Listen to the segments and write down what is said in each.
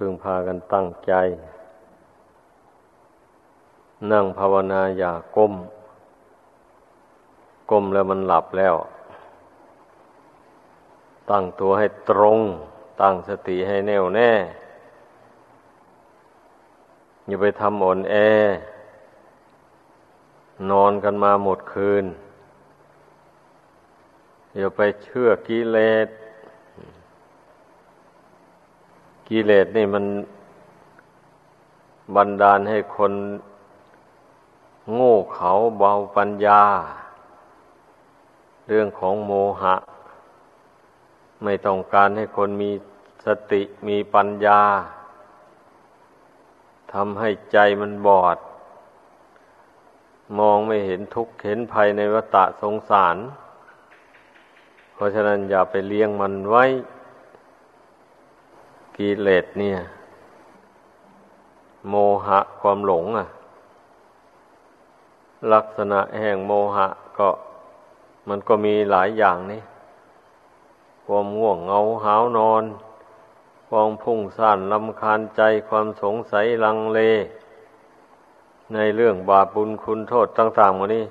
พึงพากันตั้งใจ นั่งภาวนาอย่าก้ม ก้มแล้วมันหลับแล้ว ตั้งตัวให้ตรง ตั้งสติให้แน่วแน่ อย่าไปทำอ่อนแอ นอนกันมาหมดคืน อย่าไปเชื่อกิเลส กิเลสนี่มันบันดาลให้คนโง่เขาเบาปัญญา เรื่องของโมหะ ไม่ต้องการให้คนมีสติมีปัญญาทำให้ใจมันบอด มองไม่เห็นทุกข์เห็นภัยในวัฏสงสาร เพราะฉะนั้นอย่าไปเลี้ยงมันไว้ กิเลสเนี่ย โมหะความหลงอะ ลักษณะแห่งโมหะก็มันก็มีหลายอย่างนี่ ความง่วงเงาหาวนอน ความพุ่งซ่นลำคาญใจความสงสัยลังเล ในเรื่องบาปบุญคุณโทษต่างๆวันนี้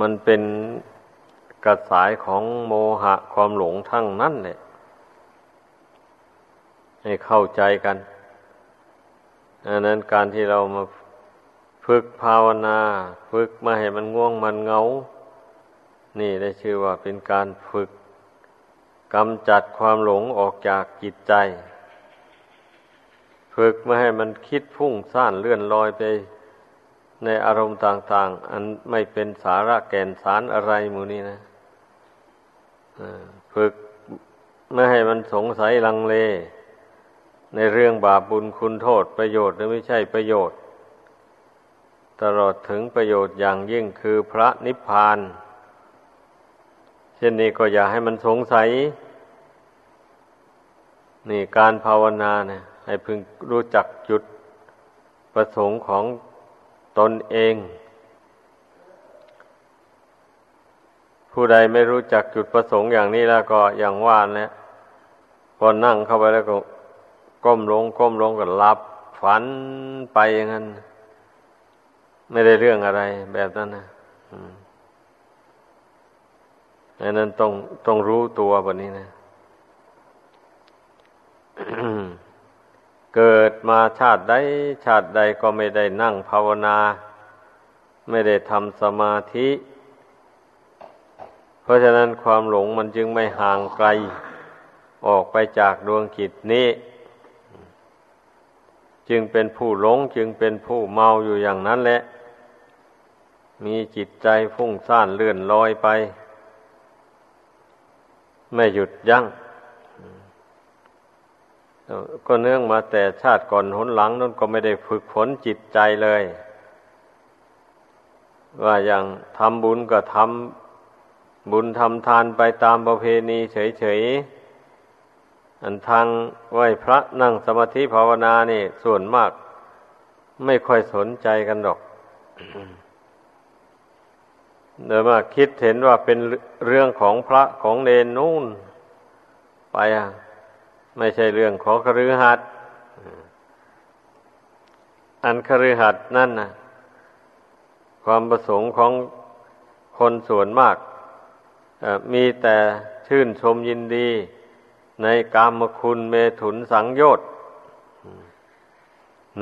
มันเป็นกระสายของโมหะความหลงทั้งนั้นแหละ ให้เข้าใจกันอันนั้นการที่เรามาฝึกภาวนา ฝึกมาให้มันง่วงมันเงา นี่ได้ชื่อว่าเป็นการฝึกกำจัดความหลงออกจากจิตใจ ฝึกไม่ให้มันคิดพุ่งซ่านเลื่อนลอยไป ในอารมณ์ต่าง ๆ อันไม่เป็นสาระแก่นสารอะไรมูนี้นะฝึกไม่ให้มันสงสัยลังเล ในเรื่องบาปบุญคุณโทษประโยชน์หรือไม่ใช่ประโยชน์ ตลอดถึงประโยชน์อย่างยิ่งคือพระนิพพาน เช่นนี้ก็อย่าให้มันสงสัย นี่การภาวนาเนี่ย ให้พึงรู้จักจุดประสงค์ของตนเอง ผู้ใดไม่รู้จักจุดประสงค์อย่างนี้แล้วก็อย่างว่านแล้วพอนั่งเข้าไปแล้วก็ ก้มลงก้มลงก็หลับฝันไปอย่างนั้น ไม่ได้เรื่องอะไรแบบนั้นนะอันนั้นต้องต้องรู้ตัวแบบนี้นะเกิดมาชาติใดชาติใดก็ไม่ได้นั่งภาวนา ไม่ได้ทำสมาธิ เพราะฉะนั้นความหลงมันจึงไม่ห่างไกล ออกไปจากดวงกิจนี้ จึงเป็นผู้หลงจึงเป็นผู้เมาอยู่อย่างนั้นแหละ มีจิตใจฟุ้งซ่านเลื่อนลอยไป ไม่หยุดยัง้งก็เนื่องมาแต่ชาติก่อนหนหลังนั้นก็ไม่ได้ฝึกฝนจิตใจเลย ว่าอย่างทำบุญก็ทำบุญทำทานไปตามประเพณีเฉยๆ อันทางไหวพระนั่งสมาธิภาวนานี่ส่วนมาก ไม่ค่อยสนใจกันหรอกเดี๋ยวมาคิดเห็นว่าเป็นเรื่องของพระของเนนนู่น ไปอะไม่ใช่เรื่องของคฤหัสถ์อันคฤหัสถ์นั่นนะความประสงค์ของคนส่วนมากมีแต่ชื่นชมยินดี ในกามคุณเมถุนสังโยชน์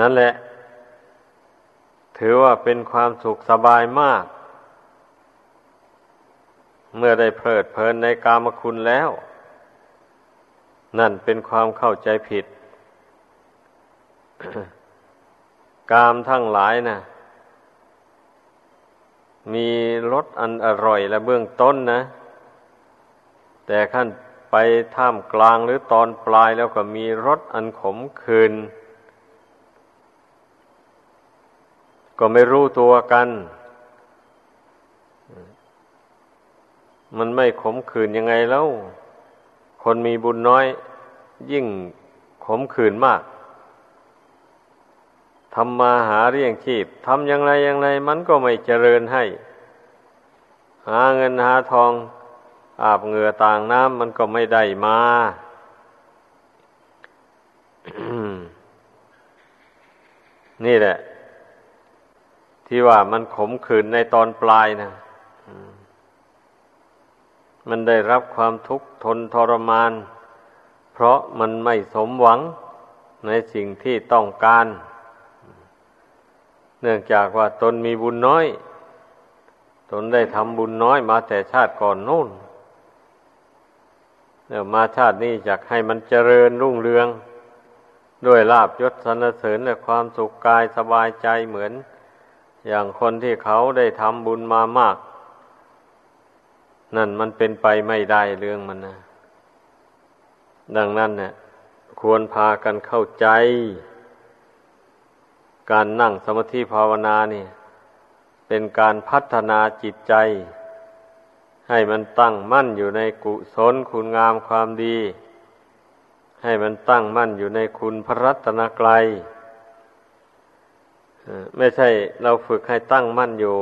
นั่นแหละ ถือว่าเป็นความสุขสบายมาก เมื่อได้เพลิดเพลินในกามคุณแล้ว นั่นเป็นความเข้าใจผิด กามทั้งหลายนะมีรสอันอร่อยและเบื้องต้นนะ แต่ขั้น ไปท่ามกลางหรือตอนปลายแล้วก็มีรสอันขมขื่นก็ไม่รู้ตัวกัน มันไม่ขมขื่นยังไงแล้ว คนมีบุญน้อย ยิ่งขมขื่นมากทำมาหาเรียงชีพทำอย่างไรอย่างไร มันก็ไม่เจริญให้ หาเงินหาทอง อาบเหงื่อต่างน้ำมันก็ไม่ได้มา นี่แหละ ที่ว่ามันขมขื่นในตอนปลายนะมันได้รับความทุกข์ทนทรมาน เพราะมันไม่สมหวังในสิ่งที่ต้องการ เนื่องจากว่าตนมีบุญน้อย ตนได้ทำบุญน้อยมาแต่ชาติก่อนนู่น มาชาตินี้อยากให้มันเจริญรุ่งเรือง ด้วยลาบยศสรรเสริญและความสุขกายสบายใจเหมือน อย่างคนที่เขาได้ทำบุญมามาก นั่นมันเป็นไปไม่ได้เรื่องมันนะดังนั้นเนี่ยควรพากันเข้าใจ การนั่งสมาธิภาวนาเนี่ยเป็นการพัฒนาจิตใจ ให้มันตั้งมั่นอยู่ในกุศลคุณงามความดี ให้มันตั้งมั่นอยู่ในคุณพระรัตนกรัยไม่ใช่เราฝึกให้ตั้งมั่นอยู่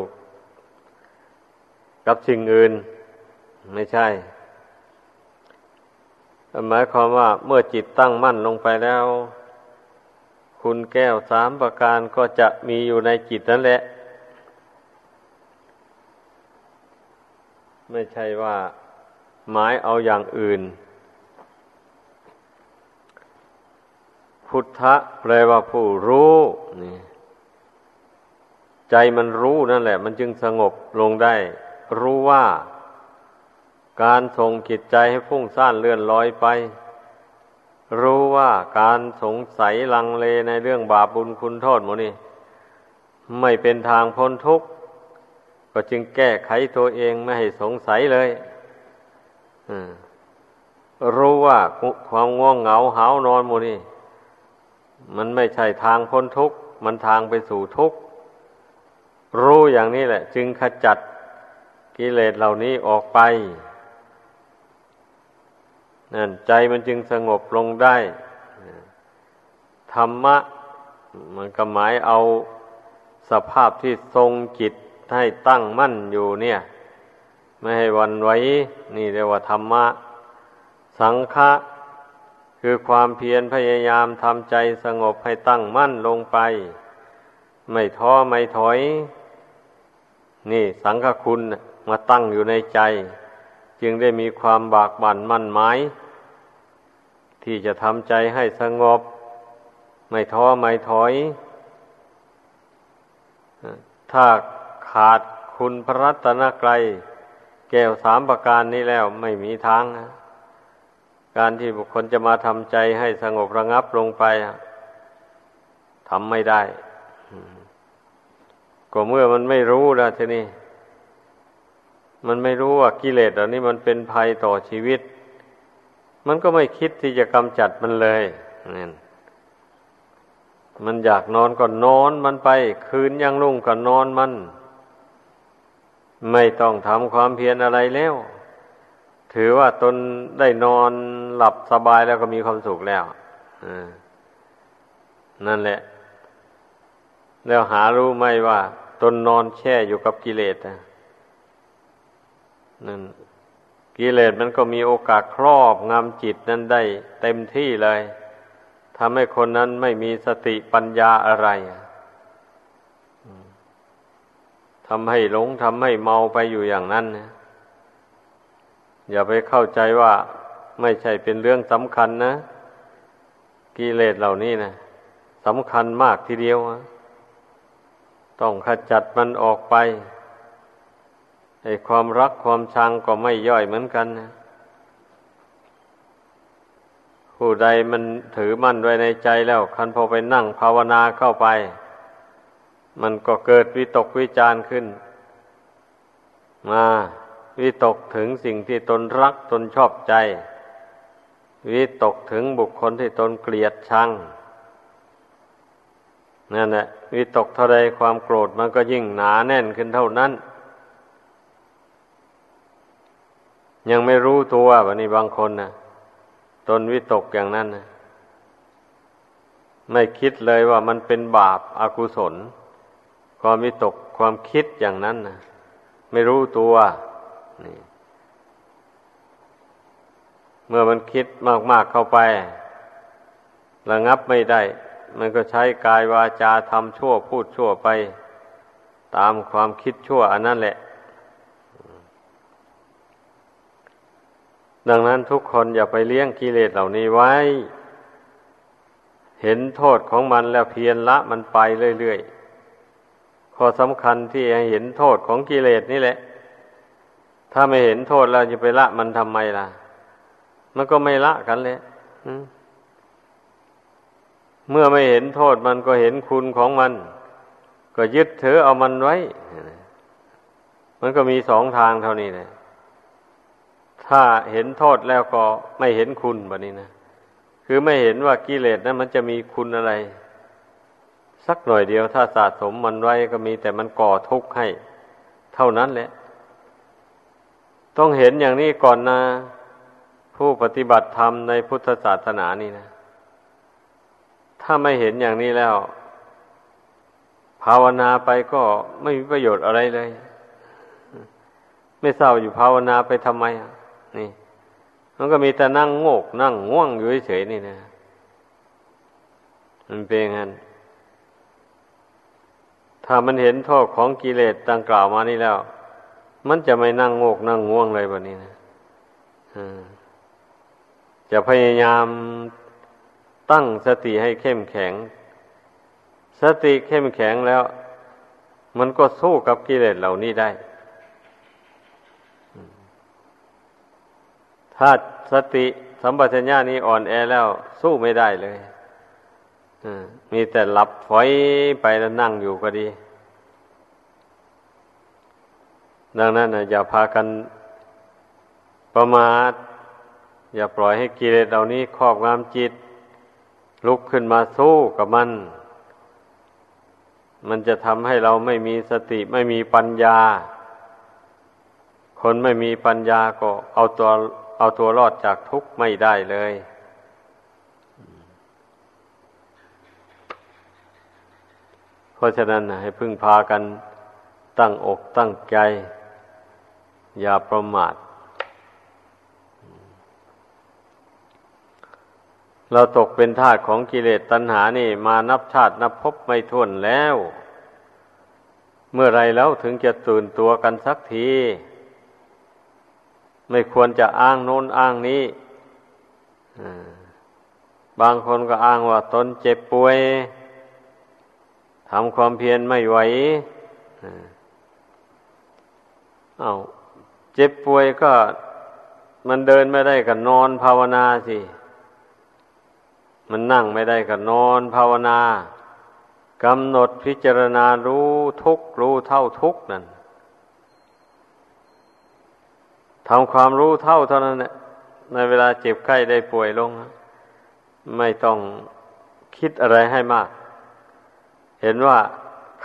กับสิ่งอื่น ไม่ใช่หมายความว่าเมื่อจิตตั้งมั่นลงไปแล้ว คุณแก้วสามประการก็จะมีอยู่ในจิตนั่นแหละ ไม่ใช่ว่าหมายเอาอย่างอื่น พุทธะแปลว่าผู้รู้นี่ใจมันรู้นั่นแหละ มันจึงสงบลงได้ รู้ว่า การส่งจิตใจให้พุ่งซ่านเลื่อนลอยไป รู้ว่าการสงสัยลังเลในเรื่องบาปบุญคุณโทษหมดนี่ไม่เป็นทางพ้นทุกข์ ก็จึงแก้ไขตัวเองไม่ให้สงสัยเลยรู้ว่าความง่วงเหงาหานอนมูนี่ มันไม่ใช่ทางพ้นทุกข์ มันทางไปสู่ทุกข์ รู้อย่างนี้แหละ จึงขจัดกิเลสเหล่านี้ออกไปนั่นใจมันจึงสงบลงได้ธรรมะ มันก็หมายเอาสภาพที่ทรงจิต ให้ตั้งมั่นอยู่เนี่ย ไม่ให้วันไหวนี่เรียกว่าธรรมะ สังฆะคือความเพียรพยายามทำใจสงบให้ตั้งมั่นลงไป ไม่ท้อไม่ถอย นี่สังฆคุณมาตั้งอยู่ในใจ จึงได้มีความบากบั่นมั่นหมายที่จะทำใจให้สงบ ไม่ท้อไม่ถอย ถ้า ขาดคุณพระรัตนกรัยแก้วสามประการนี้แล้วไม่มีทางนะการที่บุคคลจะมาทำใจให้สงบระงับลงไปทำไม่ได้ก็เมื่อมันไม่รู้แล้วทีนี้มันไม่รู้ว่ากิเลสเหล่านี้มันเป็นภัยต่อชีวิต มันก็ไม่คิดที่จะกำจัดมันเลยนี่มันอยากนอนก็นอนมันไป คืนยังลุ่งก็นอนมัน ไม่ต้องทำความเพียรอะไรแล้ว ถือว่าตนได้นอนหลับสบายแล้วก็มีความสุขแล้วนั่นแหละ แล้วหารู้ไหมว่า ตนนอนแช่อยู่กับกิเลสนั่นกิเลสมันก็มีโอกาสครอบงำจิตนั้นได้ เต็มที่เลยทำให้คนนั้นไม่มีสติปัญญาอะไร ทำให้หลงทำให้เมาไปอยู่อย่างนั้นนะอย่าไปเข้าใจว่าไม่ใช่เป็นเรื่องสำคัญนะกิเลสเหล่านี้นะสำคัญมากทีเดียวนะต้องขจัดมันออกไปไอ้ความรักความชังก็ไม่ย่อยเหมือนกันนะผู้ใดมันถือมั่นไว้ในใจแล้ว คันพอไปนั่งภาวนาเข้าไป มันก็เกิดวิตกวิจารขึ้น มาวิตกถึงสิ่งที่ตนรักตนชอบใจ วิตกถึงบุคคลที่ตนเกลียดชังนั่นแหละวิตกเท่าใดความโกรธมันก็ยิ่งหนาแน่นขึ้นเท่านั้น ยังไม่รู้ตัววันนี้บางคนนะตนวิตกอย่างนั้นนะไม่คิดเลยว่ามันเป็นบาปอากุศล ความวิตกความคิดอย่างนั้นนะไม่รู้ตัวนี่เมื่อมันคิดมาก ๆเข้าไประงับไม่ได้ มันก็ใช้กายวาจาทำชั่วพูดชั่วไป ตามความคิดชั่วอันนั้นแหละ ดังนั้นทุกคนอย่าไปเลี้ยงกิเลสเหล่านี้ไว้ เห็นโทษของมันแล้วเพียรละมันไปเรื่อยๆ ข้อสำคัญที่เห็นโทษของกิเลสนี่แหละ ถ้าไม่เห็นโทษแล้วจะไปละมันทำไมล่ะ มันก็ไม่ละกันเลยเมื่อไม่เห็นโทษมันก็เห็นคุณของมัน ก็ยึดถือเอามันไว้ มันก็มีสองทางเท่านี้นะถ้าเห็นโทษแล้วก็ไม่เห็นคุณแบบนี้นะ คือไม่เห็นว่ากิเลสนั้นมันจะมีคุณอะไร สักหน่อยเดียวถ้าสะสมมันไว้ก็มีแต่มันก่อทุกข์ให้ เท่านั้นแหละ ต้องเห็นอย่างนี้ก่อนนะ ผู้ปฏิบัติธรรมในพุทธศาสนานี่นะ ถ้าไม่เห็นอย่างนี้แล้ว ภาวนาไปก็ไม่มีประโยชน์อะไรเลย ไม่เศร้าอยู่ภาวนาไปทำไมอะนี่มันก็มีแต่นั่งโงกนั่งง่วงอยู่เฉยๆนี่นะ มันเป็นงั้น ถ้ามันเห็นโทษของกิเลสดังกล่าวมานี่แล้ว มันจะไม่นั่งโงกนั่งง่วงเลยแบบนี้นะจะพยายามตั้งสติให้เข้มแข็ง สติเข้มแข็งแล้ว มันก็สู้กับกิเลสเหล่านี้ได้ ถ้าสติสัมปชัญญะนี้อ่อนแอแล้วสู้ไม่ได้เลย มีแต่หลับฝอยไปแล้วนั่งอยู่ก็ดี ดังนั้นนะอย่าพากันประมาท อย่าปล่อยให้กิเลสเหล่านี้ครอบงำจิต ลุกขึ้นมาสู้กับมัน มันจะทำให้เราไม่มีสติไม่มีปัญญา คนไม่มีปัญญาก็เอาตัวเอาตัวรอดจากทุกข์ไม่ได้เลย เพราะฉะนั้นให้พึ่งพากันตั้งอกตั้งใจ อย่าประมาท เราตกเป็นทาสของกิเลสตัณหานี่มานับชาตินับพบไม่ท้วนแล้ว เมื่อไรแล้วถึงจะตื่นตัวกันสักที ไม่ควรจะอ้างโน้นอ้างนี้บางคนก็อ้างว่าตนเจ็บป่วย ทำความเพียรไม่ไหวเอาเจ็บป่วยก็มันเดินไม่ได้ก็นอนภาวนาสิ มันนั่งไม่ได้ก็นอนภาวนากำหนดพิจารณารู้ทุกรู้เท่าทุกนั่นทำความรู้เท่าเท่านั้นแหละในเวลาเจ็บไข้ได้ป่วยลง ไม่ต้องคิดอะไรให้มาก เห็นว่า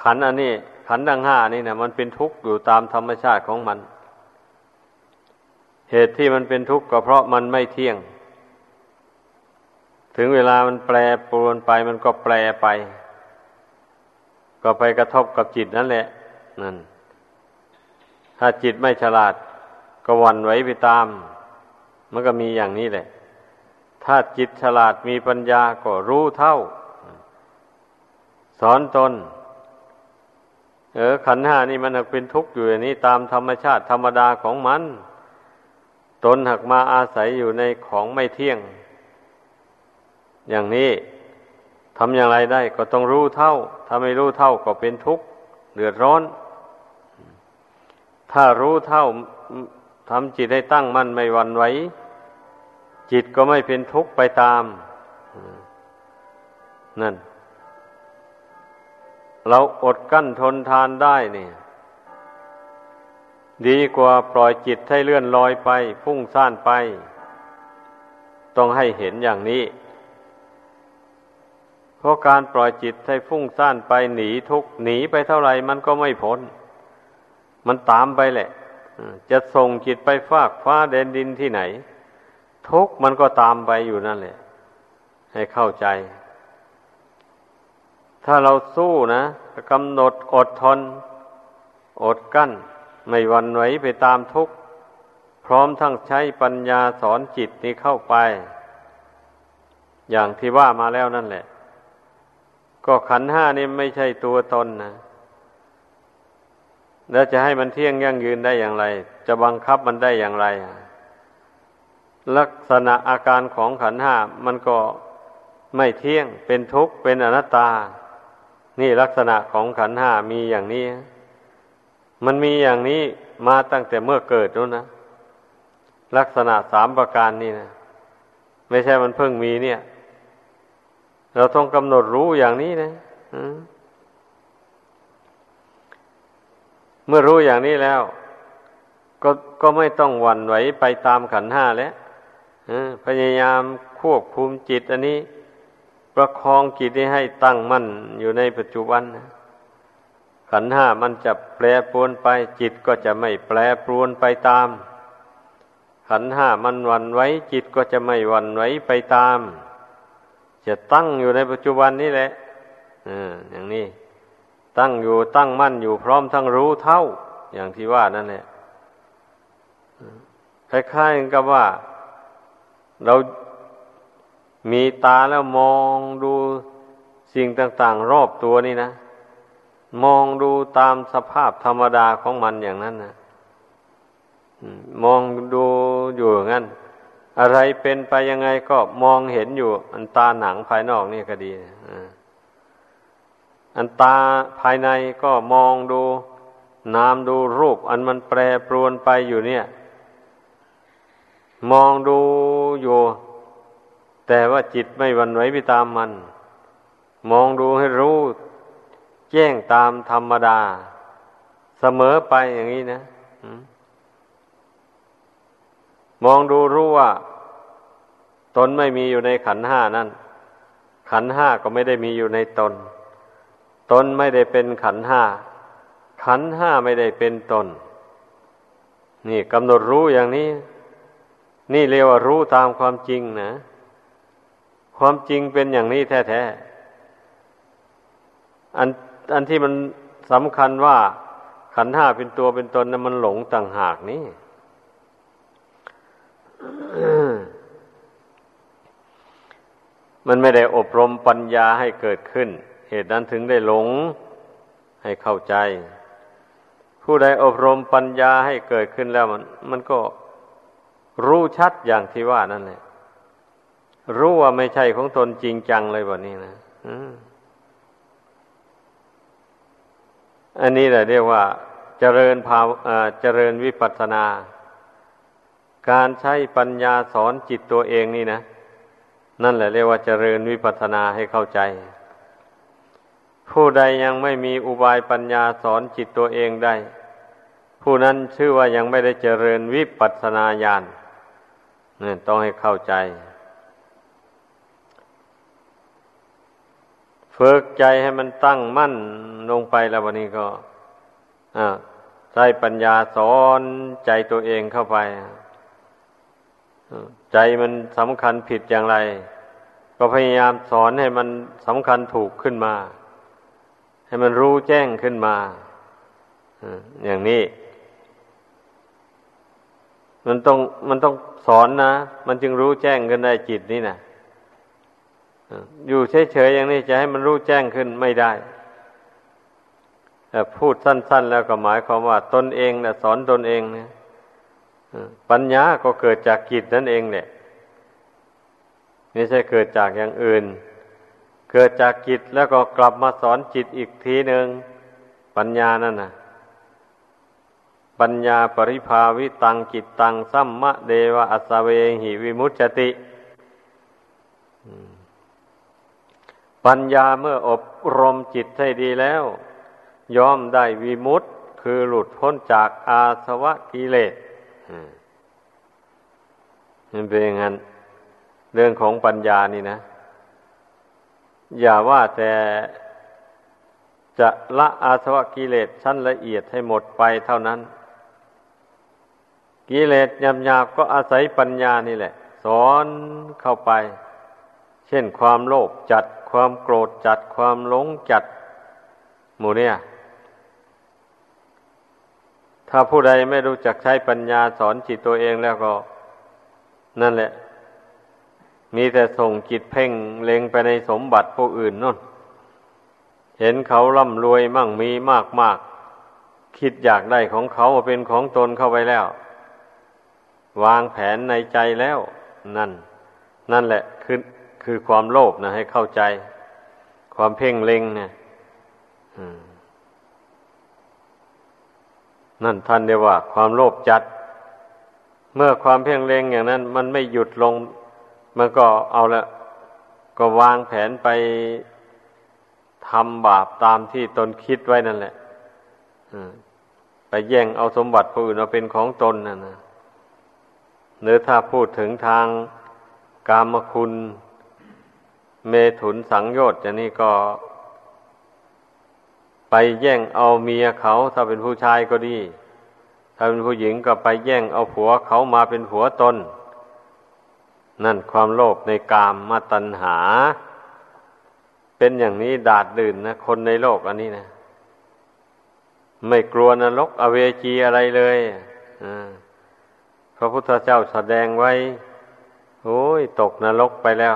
ขันอันนี้ ขันดังห้านี่นะมันเป็นทุกข์อยู่ตามธรรมชาติของมัน เหตุที่มันเป็นทุกข์ก็เพราะมันไม่เที่ยง ถึงเวลามันแปรปรวนไปมันก็แปรไป ก็ไปกระทบกับจิตนั่นแหละนั่นถ้าจิตไม่ฉลาด ก็วันไหวไปตาม มันก็มีอย่างนี้แหละ ถ้าจิตฉลาดมีปัญญาก็รู้เท่า สอนตน เออขันห้านี่มันหักเป็นทุกข์อยู่อย่างนี้ตามธรรมชาติธรรมดาของมัน ตนหักมาอาศัยอยู่ในของไม่เที่ยง อย่างนี้ทำอย่างไรได้ก็ต้องรู้เท่า ถ้าไม่รู้เท่าก็เป็นทุกข์เดือดร้อน ถ้ารู้เท่าทำจิตให้ตั้งมั่นไม่วันไหวจิตก็ไม่เป็นทุกข์ไปตาม นั่น เราอดกั้นทนทานได้เนี่ย ดีกว่าปล่อยจิตให้เลื่อนลอยไป พุ่งซ่านไป ต้องให้เห็นอย่างนี้ เพราะการปล่อยจิตให้ฟุ้งซ่านไปหนีทุกหนีไปเท่าไหร่มันก็ไม่พ้น มันตามไปแหละ จะส่งจิตไปฟากฟ้าแดนดินที่ไหน ทุกมันก็ตามไปอยู่นั่นแหละ ให้เข้าใจ ถ้าเราสู้นะกำหนดอดทน อดกั้น ไม่วันไหวไปตามทุกข์ พร้อมทั้งใช้ปัญญาสอนจิตนี้เข้าไป อย่างที่ว่ามาแล้วนั่นแหละ ก็ขันห้านี่ไม่ใช่ตัวตนนะแล้วจะให้มันเที่ยงยั่งยืนได้อย่างไร จะบังคับมันได้อย่างไร ลักษณะอาการของขันห้ามันก็ไม่เที่ยงเป็นทุกข์เป็นอนัตตา นี่ลักษณะของขันห้ามีอย่างนี้ มันมีอย่างนี้มาตั้งแต่เมื่อเกิดนู้นนะ ลักษณะสามประการนี่นะ ไม่ใช่มันเพิ่งมีเนี่ย เราต้องกำหนดรู้อย่างนี้นะเมื่อรู้อย่างนี้แล้ว ก็ก็ไม่ต้องหวั่นไหวไปตามขันห้าแล้วพยายามควบคุมจิตอันนี้ ประคองจิตให้ตั้งมั่นอยู่ในปัจจุบันนะขันห้ามันจะแปรปรวนไป จิตก็จะไม่แปรปรวนไปตาม ขันห้ามันวันไว้จิตก็จะไม่วันไว้ไปตาม จะตั้งอยู่ในปัจจุบันนี้แหละออย่างนี้ ตั้งอยู่ตั้งมั่นอยู่พร้อมทั้งรู้เท่า อย่างที่ว่านั่นแหละคล้ายๆกับว่า เรา มีตาแล้วมองดูสิ่งต่างๆ รอบตัวนี่นะ มองดูตามสภาพธรรมดาของมันอย่างนั้นนะมองดูอยู่งั้น อะไรเป็นไปยังไงก็มองเห็นอยู่ อันตาหนังภายนอกนี่ก็ดีอันตาภายในก็มองดูนามดูรูป อันมันแปรปรวนไปอยู่เนี่ย มองดูอยู่ แต่ว่าจิตไม่วันไหวไปตามมัน มองดูให้รู้ แจ้งตามธรรมดา เสมอไปอย่างนี้นะมองดูรู้ว่า ตนไม่มีอยู่ในขันห้านั่น ขันห้าก็ไม่ได้มีอยู่ในตน ตนไม่ได้เป็นขันห้า ขันห้าไม่ได้เป็นตน นี่กำหนดรู้อย่างนี้ นี่เรียกว่ารู้ตามความจริงนะ ความจริงเป็นอย่างนี้แท้ๆอันอันที่มันสำคัญว่าขันห้าเป็นตัวเป็นตนนั้นมันหลงต่างหากนี่มันไม่ได้อบรมปัญญาให้เกิดขึ้น เหตุนั้นถึงได้หลงให้เข้าใจ ผู้ใดอบรมปัญญาให้เกิดขึ้นแล้วมัน มันก็รู้ชัดอย่างที่ว่านั่นแหละ รู้ว่าไม่ใช่ของตนจริงจังเลยแบบนี้นะอันนี้แหละเรียกว่า เจริญภาวเจริญวิปัสสนา การใช้ปัญญาสอนจิตตัวเองนี่นะ นั่นแหละเรียกว่าเจริญวิปัสสนาให้เข้าใจ ผู้ใดยังไม่มีอุบายปัญญาสอนจิตตัวเองได้ ผู้นั้นชื่อว่ายังไม่ได้เจริญวิปัสสนาญาณนี่ต้องให้เข้าใจ ฝึกใจให้มันตั้งมั่นลงไปแล้ววันนี้ก็ใช้ปัญญาสอนใจตัวเองเข้าไปใจมันสำคัญผิดอย่างไร ก็พยายามสอนให้มันสำคัญถูกขึ้นมา ให้มันรู้แจ้งขึ้นมาอย่างนี้ มันต้องมันต้องสอนนะ มันจึงรู้แจ้งขึ้นได้จิตนี่นะ อยู่เฉยๆอย่างนี้จะให้มันรู้แจ้งขึ้นไม่ได้แต่พูดสั้น ๆ แล้วก็หมายความว่า ตนเองนะสอนตนเองนะปัญญาก็เกิดจากกิจนั่นเองเนี่ยไม่ใช่เกิดจากอย่างอื่น เกิดจากจิตแล้วก็กลับมาสอนจิตอีกทีหนึ่งปัญญานั่นนะปัญญาปริภาวิตังจิตตังสัมมะเดวะอัสเวหิวิมุจติ ปัญญาเมื่ออบรมจิตให้ดีแล้ว ย่อมได้วิมุตต์คือหลุดพ้นจากอาสวะกิเลสมันเป็นอย่างนั้น เรื่องของปัญญานี่นะ อย่าว่าแต่จะละอาสวะกิเลสชั้นละเอียดให้หมดไปเท่านั้น กิเลสหยาบๆก็อาศัยปัญญานี่แหละ สอนเข้าไป เช่นความโลภจัด ความโกรธจัดความหลงจัด หมู่เนี่ย ถ้าผู้ใดไม่รู้จักใช้ปัญญาสอนจิตตัวเองแล้วก็ นั่นแหละ มีแต่ส่งจิตเพ่งเล็งไปในสมบัติผู้อื่นนั่นเห็นเขาร่ำรวยมั่งมีมากมากคิดอยากได้ของเขาเป็นของตนเข้าไปแล้ว วางแผนในใจแล้ว นั่น นั่นแหละ คือ คือความโลภนะให้เข้าใจ ความเพ่งเล็งเนี่ยนั่นท่านเรียกว่า ความโลภจัด เมื่อความเพ่งเล็งอย่างนั้น มันไม่หยุดลง มันก็เอาละก็วางแผนไปทำบาปตามที่ตนคิดไว้นั่นแหละไปแย่งเอาสมบัติผู้อื่นเอาเป็นของตนนะนะหรือถ้าพูดถึงทางกามคุณ เมถุนสังโยชน์อย่างนี้ก็ ไปแย่งเอาเมียเขา ถ้าเป็นผู้ชายก็ดี ถ้าเป็นผู้หญิงก็ไปแย่งเอาผัวเขามาเป็นผัวตน นั่นความโลภในกามมาตัญหา เป็นอย่างนี้ดาดดื่นนะ คนในโลกอันนี้นะ ไม่กลัวนรกอเวจีอะไรเลยพระพุทธเจ้าแสดงไว้โอ้ยตกนรกไปแล้ว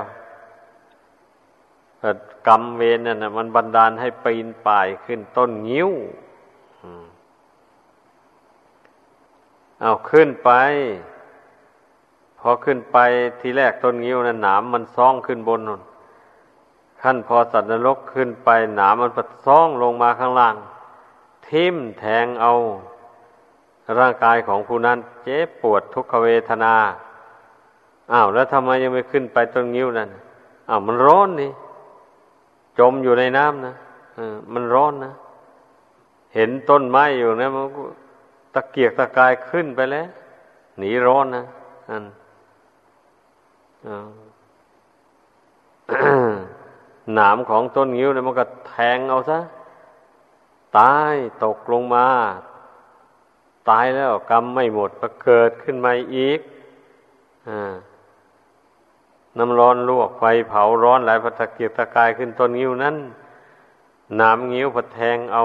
กรรมเวรนั่นนะมันบันดาลให้ปีนป่ายขึ้นต้นงิ้วเอาขึ้นไป พอขึ้นไปทีแรกต้นงิ้วนั้นหนามมันซ่องขึ้นบนนนขั้นพอสัตว์นรกขึ้นไปหนามมันปัดซ่องลงมาข้างล่าง ทิ่มแทงเอา ร่างกายของผู้นั้นเจ็บปวดทุกขเวทนาอ้าวแล้วทำไมยังไม่ขึ้นไปต้นงิ้วนั่นอ้าวมันร้อนนี่ จมอยู่ในน้ำนะมันร้อนนะ เห็นต้นไม้อยู่นะมันตะเกียกตะกายขึ้นไปแล้ว หนีร้อนนะอันหนามของต้นงิ้วเนี่ยมันก็แทงเอาซะ ตายตกลงมา ตายแล้วกรรมไม่หมดมาเกิดขึ้นมาอีก อ น้ำร้อนลวกไฟเผาร้อนหลายพัตะเกียบตะกายขึ้นต้นงิ้วนั้นหน้ำงิ้วผัดแทงเอา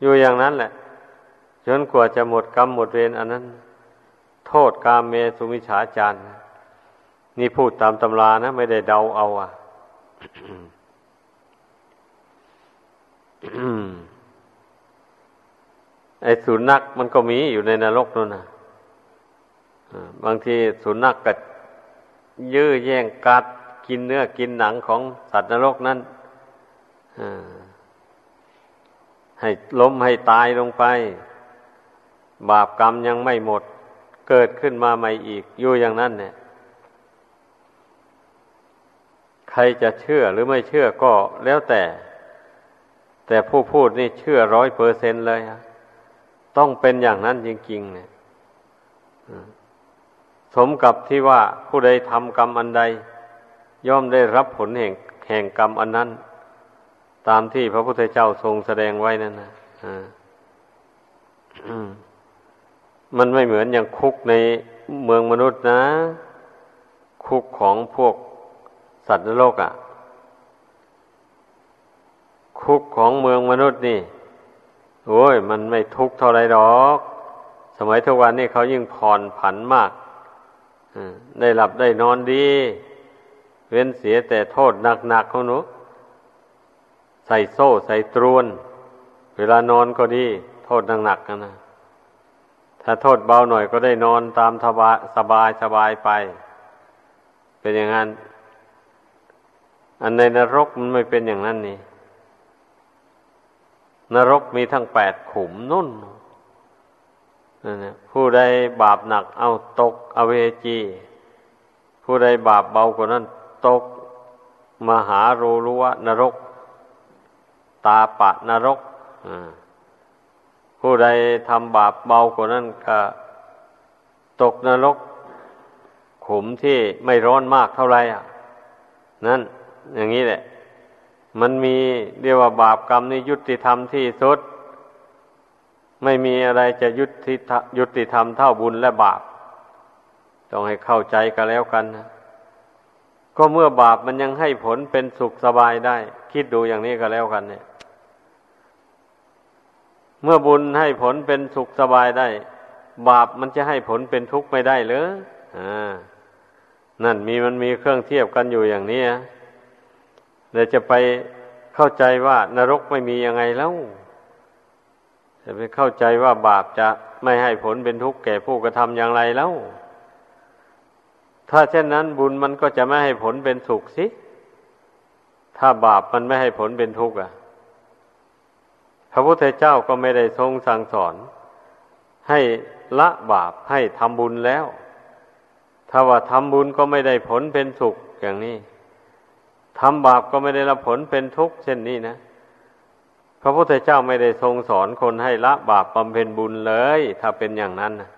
อยู่อย่างนั้นแหละจนกว่าจะหมดกรรมหมดเวรอันนั้น โทษกามเมสุมิฉาจารนี่พูดตามตำรานะ ไม่ได้เดาเอาอะไอ้สุนัขมันก็มีอยู่ในนรกนั่นนะบางทีสุนัขกก็ ยื้อแย่งกัดกินเนื้อกินหนังของสัตว์นรกนั้นให้ล้มให้ตายลงไป บาปกรรมยังไม่หมด เกิดขึ้นมาใหม่อีก อยู่อย่างนั้นเนี่ย ใครจะเชื่อหรือไม่เชื่อก็แล้วแต่ แต่ผู้พูดนี่เชื่อร้อยเปอร์เซนเลยฮะต้องเป็นอย่างนั้นจริงๆเนี่ย สมกับที่ว่าผู้ใดทำกรรมอันใด ย่อมได้รับผลแห่งแห่งกรรมอันนั้น ตามที่พระพุทธเจ้าทรงแสดงไว้นั่นนะมันไม่เหมือนอย่างคุกในเมืองมนุษย์นะ คุกของพวกสัตว์โลกอะ่ะ คุกของเมืองมนุษย์นี่ โอ้ย มันไม่ทุกข์เท่าไรดอก สมัยทุกวันนี้เขายิ่งผ่อนผันมาก ได้หลับได้นอนดี เว้นเสียแต่โทษหนักๆของหนูใส่โซ่ใส่ตรวน เวลานอนก็ดี โทษหนักๆกันนะถ้าโทษเบาหน่อยก็ได้นอนตามสบายสบายสบายไป เป็นอย่างนั้น อันในนรกมันไม่เป็นอย่างนั้นนี่ นรกมีทั้งแปดขุมนุ่นนั่น ผู้ใดบาปหนักเอาตกอเวจี ผู้ใดบาปเบากว่านั้นตกมหาโรรุวะนรก ตาปะนรกผู้ใดทำบาปเบากว่านั้นก็ตกนรก ขุมที่ไม่ร้อนมากเท่าไหรอะ นั่น อย่างนี้แหละ มันมีเรียกว่าบาปกรรมนี่ยุติธรรมที่สุด ไม่มีอะไรจะยุติยุติธรรมเท่าบุญและบาป ต้องให้เข้าใจกันแล้วกันนะก็เมื่อบาปมันยังให้ผลเป็นสุขสบายได้ คิดดูอย่างนี้ก็แล้วกัน เนี่ย เมื่อบุญให้ผลเป็นสุขสบายได้ บาปมันจะให้ผลเป็นทุกข์ไม่ได้เลยอ่านั่นมีมันมีเครื่องเทียบกันอยู่อย่างนี้เดี๋ยวจะไปเข้าใจว่านรกไม่มียังไงแล้ว จะไปเข้าใจว่าบาปจะไม่ให้ผลเป็นทุกข์แก่ผู้กระทำอย่างไรแล้ว ถ้าเช่นนั้นบุญมันก็จะไม่ให้ผลเป็นสุขสิ ถ้าบาปมันไม่ให้ผลเป็นทุกข์อะ พระพุทธเจ้าก็ไม่ได้ทรงสั่งสอน ให้ละบาปให้ทำบุญแล้ว ถ้าว่าทำบุญก็ไม่ได้ผลเป็นสุขอย่างนี้ทำบาปก็ไม่ได้รับผลเป็นทุกข์เช่นนี้นะ ระพุทธเจ้าไม่ได้ทรงสอนคนให้ละบาปบำเพ็ญบุญเลย ถ้าเป็นอย่างนั้นนะ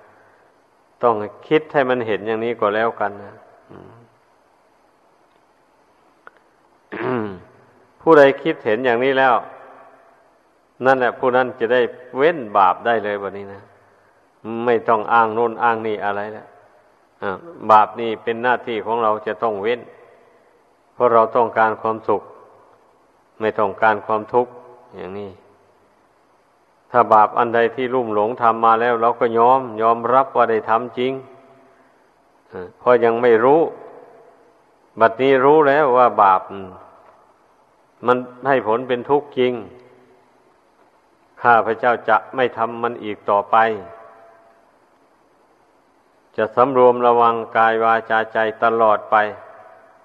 ต้องคิดให้มันเห็นอย่างนี้ก็แล้วกันนะผู้ใดคิดเห็นอย่างนี้แล้ว นั่นแหละผู้นั้นจะได้เว้นบาปได้เลยวันนี้นะไม่ต้องอ้างโน่นอ้างนี่อะไรแล้วบาปนี่เป็นหน้าที่ของเราจะต้องเว้น เพราะเราต้องการความสุข ไม่ต้องการความทุกข์ อย่างนี้ ถ้าบาปอันใดที่ลุ่มหลงทำมาแล้ว เราก็ยอม ยอมรับว่าได้ทำจริงเพราะยังไม่รู้ บัดนี้รู้แล้วว่าบาป มันให้ผลเป็นทุกข์จริง ข้าพระเจ้าจะไม่ทำมันอีกต่อไป จะสำรวมระวังกายวาจาใจตลอดไป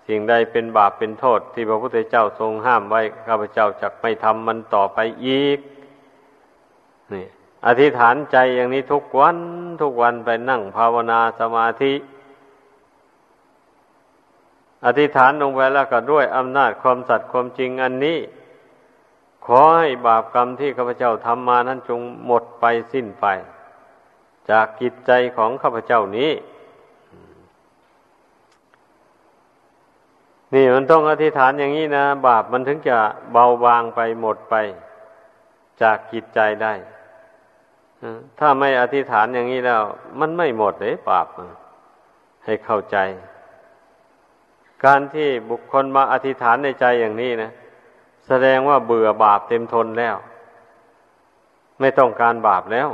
สิ่งใดเป็นบาปเป็นโทษ ที่พระพุทธเจ้าทรงห้ามไว้ข้าพเจ้าจะไม่ทำมันต่อไปอีก นี่ อธิษฐานใจอย่างนี้ทุกวันทุกวันไปนั่งภาวนาสมาธิ อธิษฐานลงไปแล้วก็ด้วยอำนาจความสัตย์ความจริงอันนี้ ขอให้บาปกรรมที่ข้าพเจ้าทำมานั้นจงหมดไปสิ้นไป จากกิจใจของข้าพเจ้านี้ นี่มันต้องอธิษฐานอย่างนี้นะ บาปมันถึงจะเบาบางไปหมดไป จากกิจใจได้ถ้าไม่อธิษฐานอย่างนี้แล้ว มันไม่หมดเลยบาปให้เข้าใจ การที่บุคคลมาอธิษฐานในใจอย่างนี้นะแสดงว่าเบื่อบาปเต็มทนแล้ว ไม่ต้องการบาปแล้ว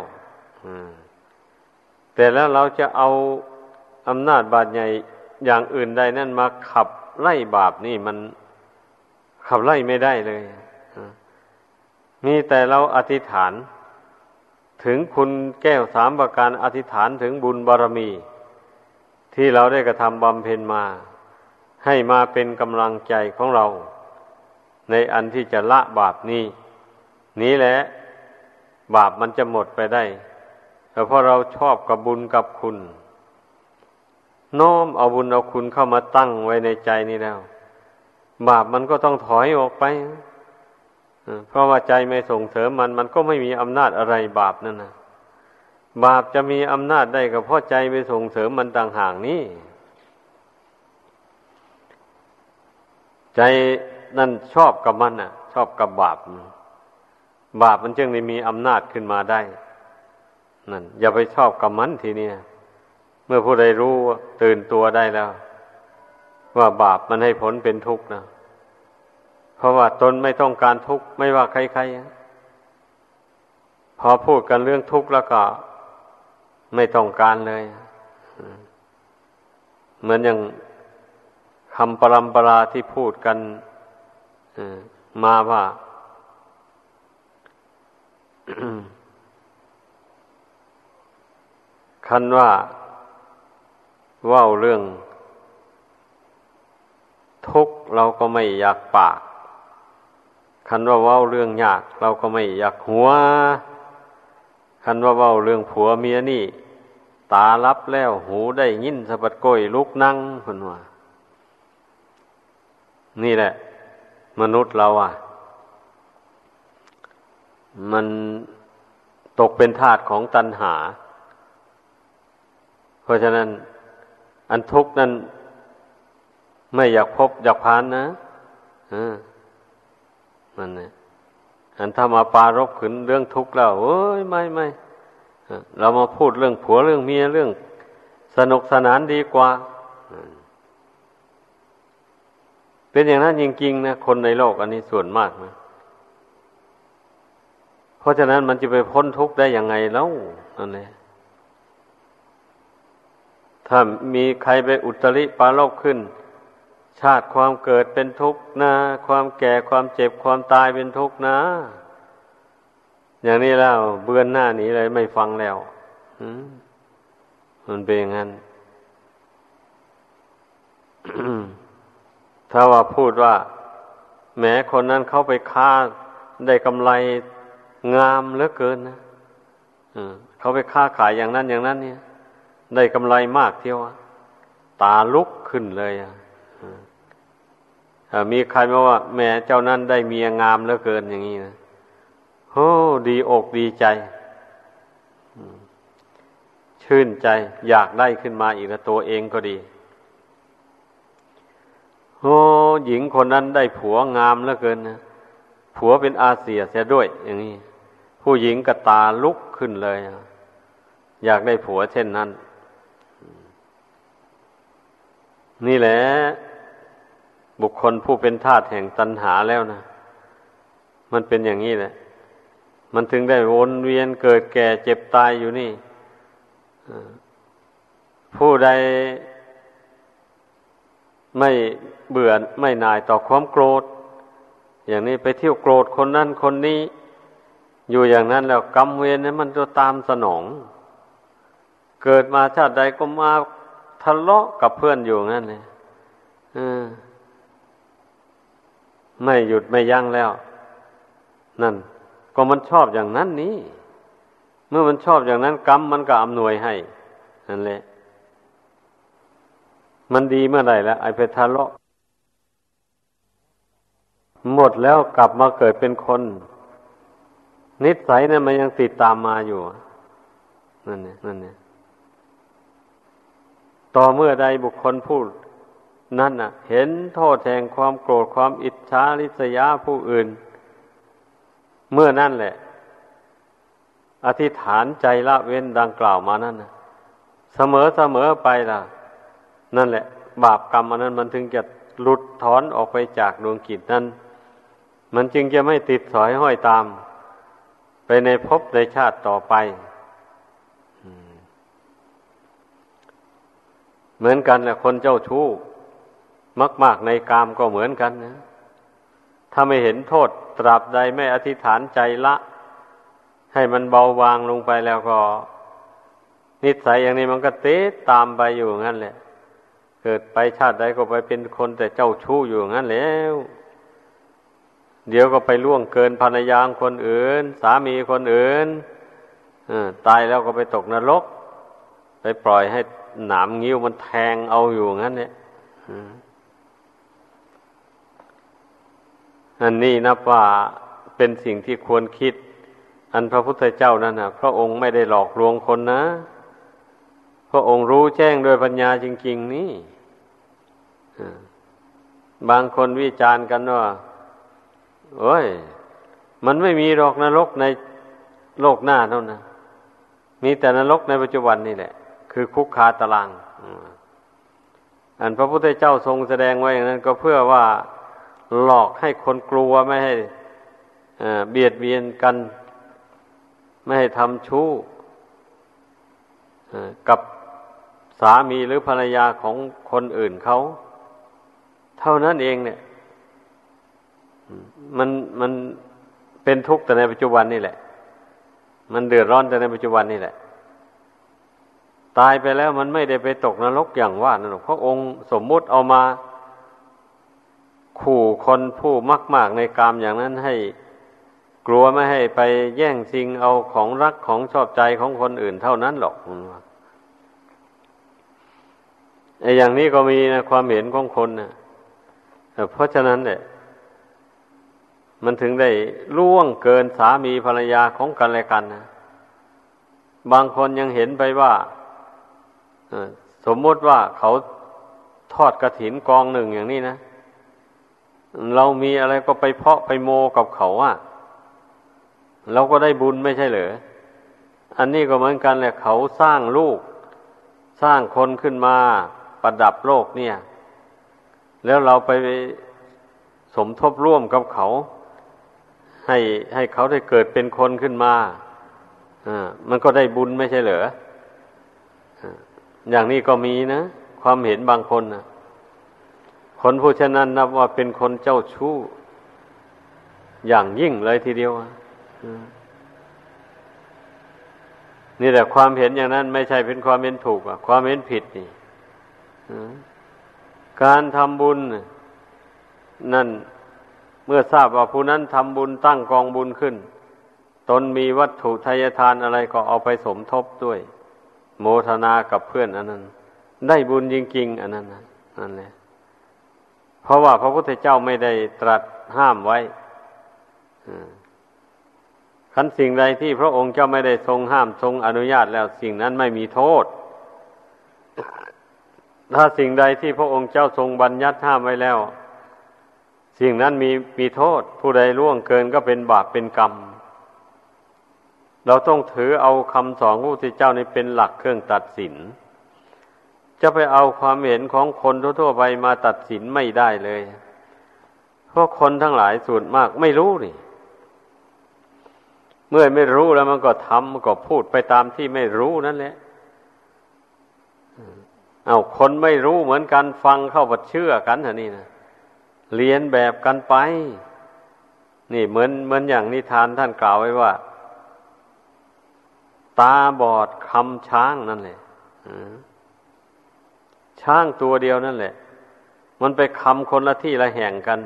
แต่แล้วเราจะเอาอำนาจบาดใหญ่ อย่างอื่นใดนั่นมาขับไล่บาปนี่มันขับไล่ไม่ได้เลย มีแต่เราอธิษฐาน ถึงคุณแก้วสามประการอธิษฐานถึงบุญบารมี ที่เราได้กระทำบำเพ็ญมา ให้มาเป็นกำลังใจของเรา ในอันที่จะละบาปนี้ นี้แหละ บาปมันจะหมดไปได้แต่พอเราชอบกับบุญกับคุณ น้อมเอาบุญเอาคุณเข้ามาตั้งไว้ในใจนี้แล้ว บาปมันก็ต้องถอยออกไปเพราะว่าใจไม่ส่งเสริมมันมันก็ไม่มีอำนาจอะไรบาปนั่นนะบาปจะมีอำนาจได้ก็เพราะใจไม่ส่งเสริมมันต่างห่ากนี้ใจนั่นชอบกับมันอะ ชอบกับบาป บาปมันจึงได้มีอำนาจขึ้นมาได้นั่นอย่าไปชอบกับมันทีนี้ เมื่อผู้ใดรู้ตื่นตัวได้แล้ว ว่าบาปมันให้ผลเป็นทุกข์นะ เพราะว่าตนไม่ต้องการทุกข์ไม่ว่าใครๆ พอพูดกันเรื่องทุกข์แล้วก็ ไม่ต้องการเลย เหมือนอย่างคำปรำปราที่พูดกันมาว่าคันว่า ว่าเรื่อง ทุกเราก็ไม่อยากปาก คันว่าว่าเรื่องยาก เราก็ไม่อยากหัว คันว่าว่าเรื่องผัวเมียนี่ ตาลับแล้วหูได้ยินสะบัดก้อยลุกนั่งคนว่า นี่แหละ มนุษย์เราอะ มันตกเป็นทาสของตัณหา เพราะฉะนั้น อันทุกข์นั้นไม่อยากพบอยากผ่านนะอ่ามันเนี่ยอันถ้ามาปารบขึ้นเรื่องทุกข์แล้วเอ้ยไม่ไม่เรามาพูดเรื่องผัวเรื่องเมียเรื่องสนุกสนานดีกว่า เป็นอย่างนั้นจริงๆนะคนในโลกอันนี้ส่วนมากนะเพราะฉะนั้นมันจะไปพ้นทุกข์ได้ยังไงแล้วนั่นแหละ ถ้ามีใครไปอุตริปาลบขึ้น ชาติความเกิดเป็นทุกข์นะ ความแก่ความเจ็บความตายเป็นทุกข์นะ อย่างนี้แล้วเบือนหน้าหนีเลยไม่ฟังแล้วมันเป็นอย่างนั้นถ้าว่าพูดว่า แม้คนนั้นเข้าไปค้าได้กำไรงามเหลือเกินนะเขาไปค้าขายอย่างนั้นอย่างนั้นเนี่ย ได้กำไรมากเที่ยวตาลุกขึ้นเลยมีใครมาว่า แม่เจ้านั้นได้เมียงามเหลือเกินอย่างนี้นะโอ้ดีอกดีใจ ชื่นใจ อยากได้ขึ้นมาอีกแล้วตัวเองก็ดี โอ้หญิงคนนั้นได้ผัวงามเหลือเกินนะผัวเป็นอาเซียเสียด้วย อย่างนี้ ผู้หญิงกระตาลุกขึ้นเลย อยากได้ผัวเช่นนั้น นี่แหละ บุคคลผู้เป็นทาสแห่งตัณหาแล้วนะ มันเป็นอย่างนี้แหละ มันถึงได้วนเวียนเกิดแก่เจ็บตายอยู่นี่ ผู้ใดไม่เบื่อไม่นายต่อความโกรธ อย่างนี้ไปเที่ยวโกรธคนนั้นคนนี้ อยู่อย่างนั้นแล้วกรรมเวรนั้นมันจะตามสนอง เกิดมาชาติใดก็มา ทะเลาะกับเพื่อนอยู่งั้นเลยไม่หยุดไม่ยั้งแล้ว นั่น ก็มันชอบอย่างนั้นนี้เมื่อมันชอบอย่างนั้น กรรมมันก็อำนวยให้ นั่นแหละ มันดีเมื่อไหร่แล้วไอ้ไปทะเลาะ หมดแล้วกลับมาเกิดเป็นคน นิสัยเนี่ยมันยังติดตามมาอยู่ นั่นเนี่ยนั่นเนี่ย ต่อเมื่อใดบุคคลพูดนั่นน่ะ เห็นโทษแห่งความโกรธความอิจฉาริษยาผู้อื่น เมื่อนั่นแหละ อธิษฐานใจละเว้นดังกล่าวมานั่นนะเสมอเสมอไปล่ะ นั่นแหละ บาปกรรมอันนั้นมันถึงจะหลุดถอนออกไปจากดวงกิจนั้น มันจึงจะไม่ติดสอยห้อยตาม ไปในภพในชาติต่อไป เหมือนกันแหละคนเจ้าชู้มาก ๆ ในกามก็เหมือนกันนะ ถ้าไม่เห็นโทษตราบใดไม่อธิษฐานใจละ ให้มันเบาบางลงไปแล้วก็ นิสัยอย่างนี้มันก็เตะตามไปอยู่งั้นแหละ เกิดไปชาติใดก็ไปเป็นคนแต่เจ้าชู้อยู่งั้นแล้ว เดี๋ยวก็ไปล่วงเกินภรรยาคนอื่น สามีคนอื่นตายแล้วก็ไปตกนรก ไปปล่อยให้ หนามงิ้วมันแทงเอาอยู่งั้นเนี่ยอันนี้นับว่าเป็นสิ่งที่ควรคิด อันพระพุทธเจ้านั่นนะพระองค์ไม่ได้หลอกลวงคนนะ พระองค์รู้แจ้งโดยปัญญาจริง ๆ นี่บางคนวิจารณ์กันว่าโอ้ย มันไม่มีหรอกนรกในโลกหน้าเท่านั้นมีแต่นรกในปัจจุบันนี่แหละ คือคุกคาตารางอันพระพุทธเจ้าทรงแสดงไว้อย่างนั้น ก็เพื่อว่าหลอกให้คนกลัวไม่ให้เบียดเบียนกัน ไม่ให้ทำชู้กับสามีหรือภรรยาของคนอื่นเขา เท่านั้นเองเนี่ย มันมันเป็นทุกข์แต่ในปัจจุบันนี่แหละ มันเดือดร้อนแต่ในปัจจุบันนี่แหละ ตายไปแล้วมันไม่ได้ไปตกนรกอย่างว่านั่นหรอกพระองค์สมมุติเอามาขู่คนผู้มากมากในกามอย่างนั้นให้กลัวไม่ให้ไปแย่งชิงเอาของรักของชอบใจของคนอื่นเท่านั้นหรอกไอ้อย่างนี้ก็มีนะความเห็นของคนนะเพราะฉะนั้นเนี่ยมันถึงได้ล่วงเกินสามีภรรยาของกันและกันนะบางคนยังเห็นไปว่า สมมติว่าเขาทอดกระถินกองหนึ่งอย่างนี้นะ เรามีอะไรก็ไปเพาะไปโมกับเขาอะ เราก็ได้บุญไม่ใช่เหรอ อันนี้ก็เหมือนกันแหละเขาสร้างลูก สร้างคนขึ้นมาประดับโลกเนี่ย แล้วเราไปสมทบร่วมกับเขา ให้ให้เขาได้เกิดเป็นคนขึ้นมาอ่ามันก็ได้บุญไม่ใช่เหรอ อย่างนี้ก็มีนะ ความเห็นบางคนนะคนผู้ฉะนั้นนับว่าเป็นคนเจ้าชู้ อย่างยิ่งเลยทีเดียวนี่แหละความเห็นอย่างนั้น ไม่ใช่เป็นความเห็นถูกอะความเห็นผิดนี่การทำบุญนั่นเมื่อทราบว่าผู้นั้นทำบุญตั้งกองบุญขึ้น ตนมีวัตถุทายทานอะไรก็เอาไปสมทบด้วย โมทนากับเพื่อนอันนั้น ได้บุญจริงๆอันนั้นนั่นแหละเพราะว่าพระพุทธเจ้าไม่ได้ตรัสห้ามไว้ขันสิ่งใดที่พระองค์เจ้าไม่ได้ทรงห้ามทรงอนุญาตแล้วสิ่งนั้นไม่มีโทษ ถ้าสิ่งใดที่พระองค์เจ้าทรงบัญญัติห้ามไว้แล้ว สิ่งนั้นมีมีโทษ ผู้ใดล่วงเกินก็เป็นบาปเป็นกรรม เราต้องถือเอาคำสอนพระพุทธเจ้านี้เป็นหลักเครื่องตัดสิน จะไปเอาความเห็นของคนทั่วๆไปมาตัดสินไม่ได้เลย เพราะคนทั้งหลายส่วนมากไม่รู้นี่ เมื่อไม่รู้แล้วมันก็ทำก็พูดไปตามที่ไม่รู้นั่นแหละเอาคนไม่รู้เหมือนกันฟังเข้าบัดเชื่อกันเถอะนี่นะเรียนแบบกันไป นี่เหมือนเหมือนอย่างนิทานท่านกล่าวไว้ว่า ตาบอดคำช้างนั่นแหละช้างตัวเดียวนั่นแหละ มันไปคำคนละที่ละแห่งกัน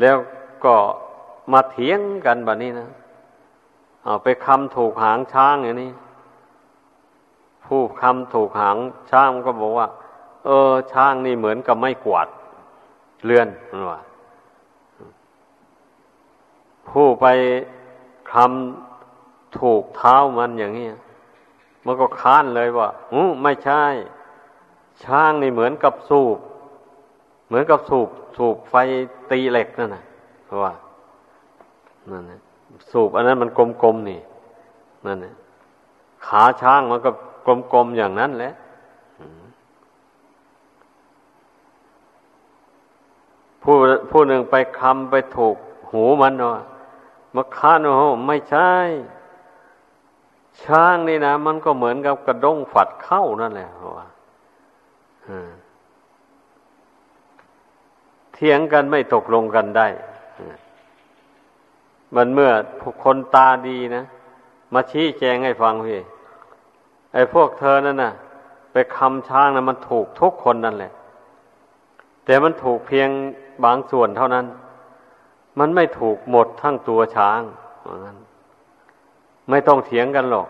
แล้วก็มาเถียงกันแบบนี้นะเอาไปคำถูกหางช้างอย่างนี้ผู้คำถูกหางช้างก็บอกว่า เออ ช้างนี่เหมือนกับไม่กวาดเลื่อนมันว่าผู้ไปคำ ถูกเท้ามันอย่างนี้มันก็ค้านเลยว่าอือไม่ใช่ ช้างนี่เหมือนกับสูบ เหมือนกับสูบ สูบไฟตีเหล็กนั่นนะว่านั่นนะสูบอันนั้นมันกลมๆนี่นั่นนะขาช้างมันก็กลมๆอย่างนั้นแหละผู้ผู้หนึ่งไปคำไปถูกหูมันเนาะมาค้านโอ้ไม่ใช่ ช้างนี่นะมันก็เหมือนกับกระด้งฝัดเข้านั่นแหละว่าเถียงกันไม่ตกลงกันได้ มันเมื่อคนตาดีนะ มาชี้แจงให้ฟังพี่ ไอ้พวกเธอนั่นน่ะ ไปคำช้างนะมันถูกทุกคนนั่นแหละ แต่มันถูกเพียงบางส่วนเท่านั้น มันไม่ถูกหมดทั้งตัวช้างนั้น ไม่ต้องเถียงกันหรอก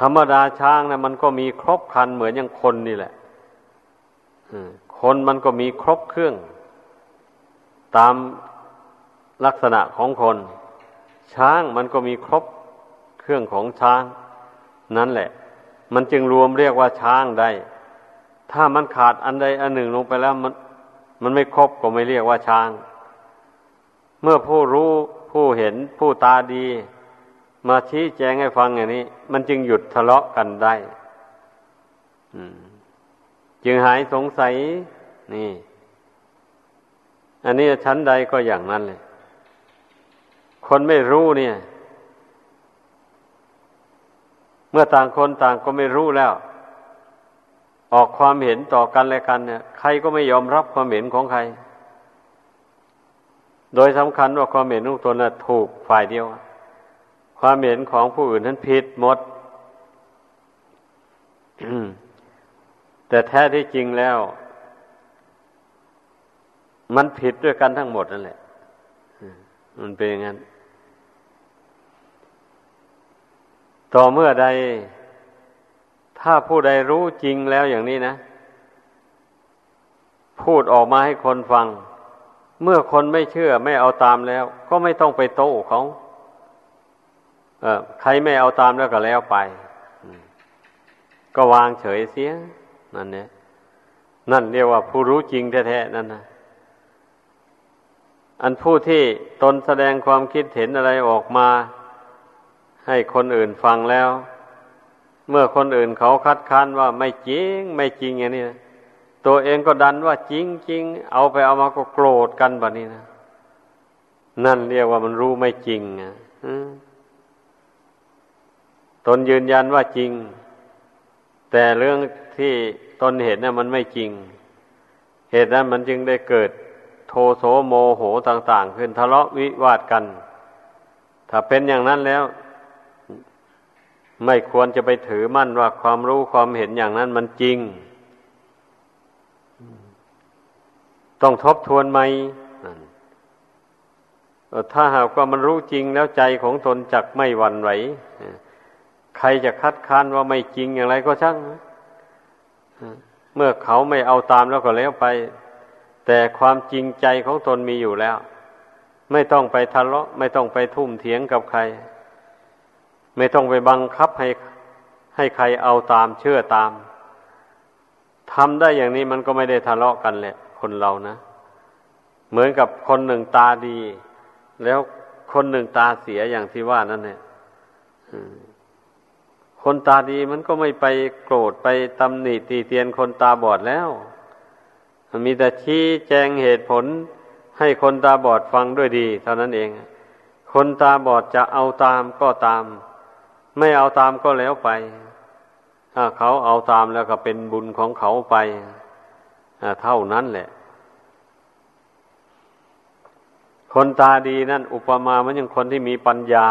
ธรรมดาช้างนะมันก็มีครบคันเหมือนอย่างคนนี่แหละคนมันก็มีครบเครื่อง ตามลักษณะของคน ช้างมันก็มีครบเครื่องของช้าง นั่นแหละ มันจึงรวมเรียกว่าช้างได้ ถ้ามันขาดอันใดอันหนึ่งลงไปแล้วมัน มันไม่ครบก็ไม่เรียกว่าช้าง เมื่อผู้รู้ผู้เห็นผู้ตาดี มาชี้แจงให้ฟังอย่างนี้ มันจึงหยุดทะเลาะกันได้จึงหายสงสัย นี่ อันนี้ชั้นใดก็อย่างนั้นเลย คนไม่รู้เนี่ย เมื่อต่างคนต่างก็ไม่รู้แล้ว ออกความเห็นต่อกันและกันเนี่ย ใครก็ไม่ยอมรับความเห็นของใคร โดยสำคัญว่าความเห็นของตนน่ะถูกฝ่ายเดียว ความเห็นของผู้อื่นนั้นผิดหมด แต่แท้ที่จริงแล้ว มันผิดด้วยกันทั้งหมดนั่นแหละ มันเป็นอย่างนั้น ต่อเมื่อใด ถ้าผู้ใดรู้จริงแล้วอย่างนี้นะ พูดออกมาให้คนฟัง เมื่อคนไม่เชื่อไม่เอาตามแล้ว ก็ไม่ต้องไปโต้เขาเออ ใครไม่เอาตามแล้วก็แล้วไป ก็วางเฉยเสียนั่นเนี่ยนั่นเรียกว่าผู้รู้จริงแท้ๆนั่นนะอันผู้ที่ตนแสดงความคิดเห็นอะไรออกมา ให้คนอื่นฟังแล้ว เมื่อคนอื่นเขาคัดค้านว่าไม่จริง ไม่จริงอย่างนี้นะตัวเองก็ดันว่าจริงจริงเอาไปเอามาก็โกรธกันแบบนี้นะนั่นเรียกว่ามันรู้ไม่จริงอะ ตนยืนยันว่าจริง แต่เรื่องที่ตนเห็นน่ะมันไม่จริง เหตุนั้นมันจึงได้เกิดโทโสโมโหต่าง ๆ ขึ้นทะเลาะวิวาทกัน ถ้าเป็นอย่างนั้นแล้ว ไม่ควรจะไปถือมั่นว่าความรู้ความเห็นอย่างนั้นมันจริง ต้องทบทวนไหมถ้าหากว่ามันรู้จริงแล้วใจของตนจักไม่หวั่นไหว ใครจะคัดค้านว่าไม่จริงอย่างไรก็ช่างเมื่อเขาไม่เอาตามแล้วก็แล้วไป แต่ความจริงใจของตนมีอยู่แล้ว ไม่ต้องไปทะเลาะ ไม่ต้องไปทุ่มเถียงกับใคร ไม่ต้องไปบังคับให้ให้ใครเอาตามเชื่อตามทำได้อย่างนี้มันก็ไม่ได้ทะเลาะกันแหละ คนเรานะ เหมือนกับคนหนึ่งตาดี แล้วคนหนึ่งตาเสียอย่างที่ว่านั่นเนี่ย คนตาดีมันก็ไม่ไปโกรธไปตำหนิตีเตียนคนตาบอดแล้วมีแต่ชี้แจงเหตุผลให้คนตาบอดฟังด้วยดี เท่านั้นเอง คนตาบอดจะเอาตามก็ตาม ไม่เอาตามก็แล้วไป ถ้าเขาเอาตามแล้วก็เป็นบุญของเขาไปเท่านั้นแหละ คนตาดีนั่น อุปมามือนย่างคนที่มีปัญญา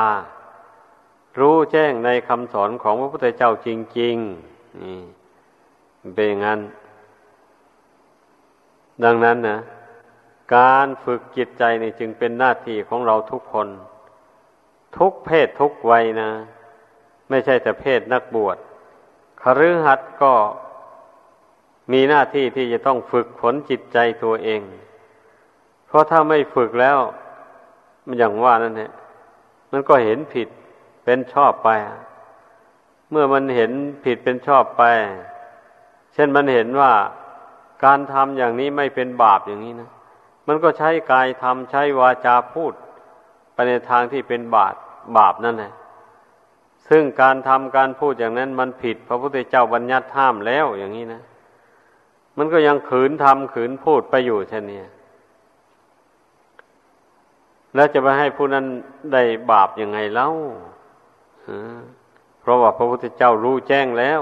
รู้แจ้งในคำสอนของพระพุทธเจ้าจริงๆนี่เป็นอย่างนั้น ดังนั้นนะการฝึกจิตใจนี่จึงเป็นหน้าที่ของเราทุกคน ทุกเพศทุกวัยนะ ไม่ใช่แต่เพศนักบวชคฤหัสถ์ก็มีหน้าที่ที่จะต้องฝึกฝนจิตใจตัวเอง เพราะถ้าไม่ฝึกแล้ว มันอย่างว่านั่นแหละมันก็เห็นผิด เป็นชอบไป เมื่อมันเห็นผิดเป็นชอบไป เช่นมันเห็นว่าการทำอย่างนี้ไม่เป็นบาปอย่างนี้นะ มันก็ใช้กายทำใช้วาจาพูด ไปในทางที่เป็นบาปบาปนั่นแหละซึ่งการทำการพูดอย่างนั้นมันผิด พระพุทธเจ้าบัญญัติห้ามแล้วอย่างนี้นะ มันก็ยังขืนทำขืนพูดไปอยู่เช่นนี้แล้วจะไปให้ผู้นั้นได้บาปยังไงเล่า เพราะว่าพระพุทธเจ้ารู้แจ้งแล้ว